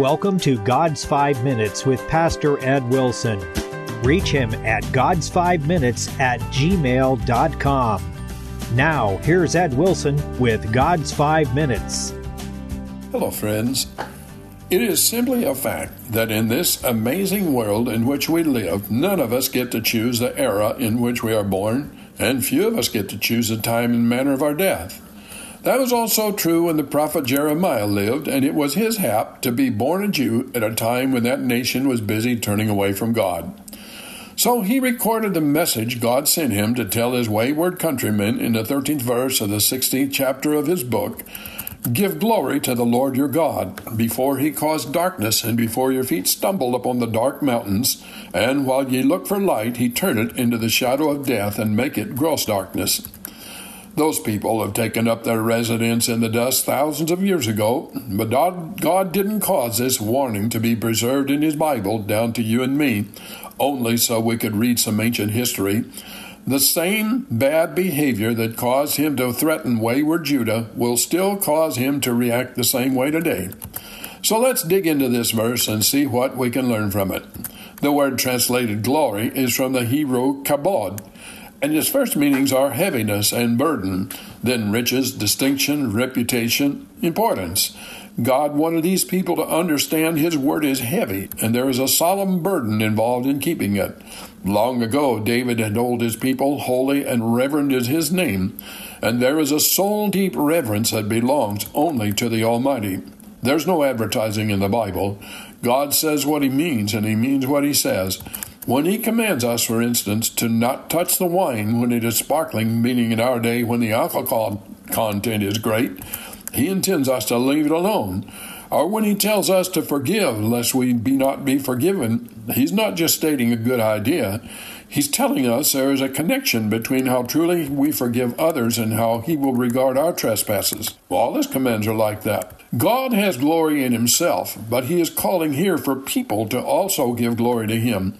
welcome to God's Five Minutes with Pastor Ed Wilson. Reach him at God's5Minutes at gmail.com. Now, here's Ed Wilson with God's Five Minutes. Hello, friends. It is simply a fact that in this amazing world in which we live, none of us get to choose the era in which we are born, and few of us get to choose the time and manner of our death. That was also true when the prophet Jeremiah lived, and it was his hap to be born a Jew at a time when that nation was busy turning away from God. So he recorded the message God sent him to tell his wayward countrymen in the 13th verse of the 16th chapter of his book Give glory to the Lord your God, before he cause darkness, and before your feet stumble upon the dark mountains, and while ye look for light, he turn it into the shadow of death, and make it gross darkness. Those people have taken up their residence in the dust thousands of years ago, but God didn't cause this warning to be preserved in His Bible down to you and me, only so we could read some ancient history. The same bad behavior that caused him to threaten wayward Judah will still cause him to react the same way today. So let's dig into this verse and see what we can learn from it. The word translated glory is from the Hebrew kabod, and its first meanings are heaviness and burden, then riches, distinction, reputation, importance. God wanted these people to understand His word is heavy, and there is a solemn burden involved in keeping it. Long ago, David had told his people, Holy and reverend is His name, and there is a soul deep reverence that belongs only to the Almighty. There's no advertising in the Bible. God says what He means, and He means what He says. When he commands us, for instance, to not touch the wine when it is sparkling, meaning in our day when the alcohol content is great, he intends us to leave it alone. Or when he tells us to forgive lest we be not be forgiven, he's not just stating a good idea. He's telling us there is a connection between how truly we forgive others and how he will regard our trespasses. All his commands are like that. God has glory in himself, but he is calling here for people to also give glory to him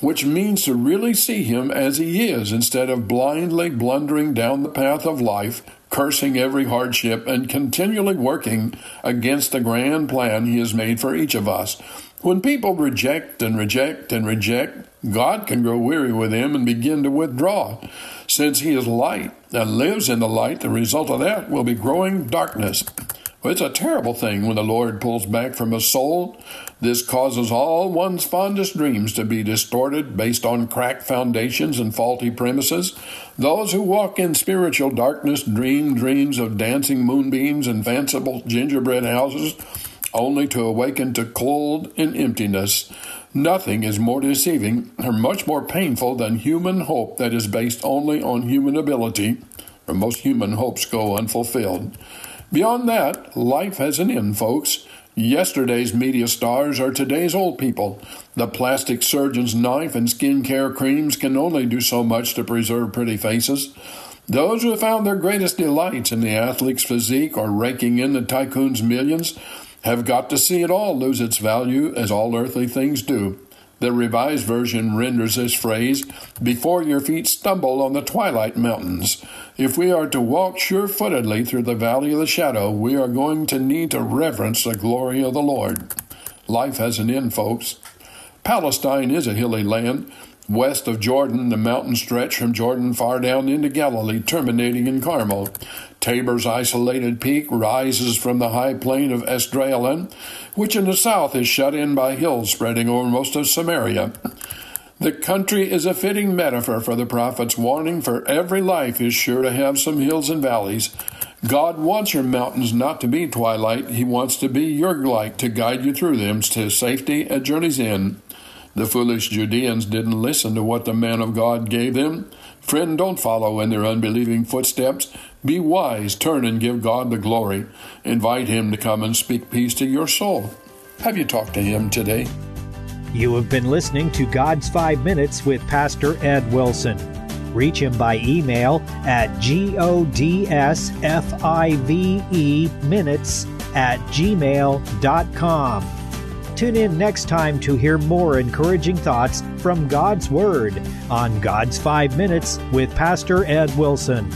which means to really see him as he is instead of blindly blundering down the path of life, cursing every hardship, and continually working against the grand plan he has made for each of us. When people reject and reject and reject, God can grow weary with them and begin to withdraw. Since he is light and lives in the light, the result of that will be growing darkness. It's a terrible thing when the Lord pulls back from a soul. This causes all one's fondest dreams to be distorted based on cracked foundations and faulty premises. Those who walk in spiritual darkness dream dreams of dancing moonbeams and fanciful gingerbread houses, only to awaken to cold and emptiness. Nothing is more deceiving or much more painful than human hope that is based only on human ability, for most human hopes go unfulfilled. Beyond that, life has an end, folks. Yesterday's media stars are today's old people. The plastic surgeon's knife and skincare creams can only do so much to preserve pretty faces. Those who have found their greatest delights in the athlete's physique or raking in the tycoon's millions have got to see it all lose its value as all earthly things do. The Revised Version renders this phrase, before your feet stumble on the twilight mountains. If we are to walk sure footedly through the valley of the shadow, we are going to need to reverence the glory of the Lord. Life has an end, folks. Palestine is a hilly land. West of Jordan, the mountains stretch from Jordan far down into Galilee, terminating in Carmel. Tabor's isolated peak rises from the high plain of Esdraelon, which in the south is shut in by hills spreading over most of Samaria. The country is a fitting metaphor for the prophet's warning, for every life is sure to have some hills and valleys. God wants your mountains not to be twilight, He wants to be your light to guide you through them to safety at journey's end. The foolish Judeans didn't listen to what the man of God gave them. Friend, don't follow in their unbelieving footsteps. Be wise, turn and give God the glory. Invite Him to come and speak peace to your soul. Have you talked to Him today? You have been listening to God's Five Minutes with Pastor Ed Wilson. Reach him by email at godsfive minutes at gmail.com. Tune in next time to hear more encouraging thoughts from God's Word on God's Five Minutes with Pastor Ed Wilson.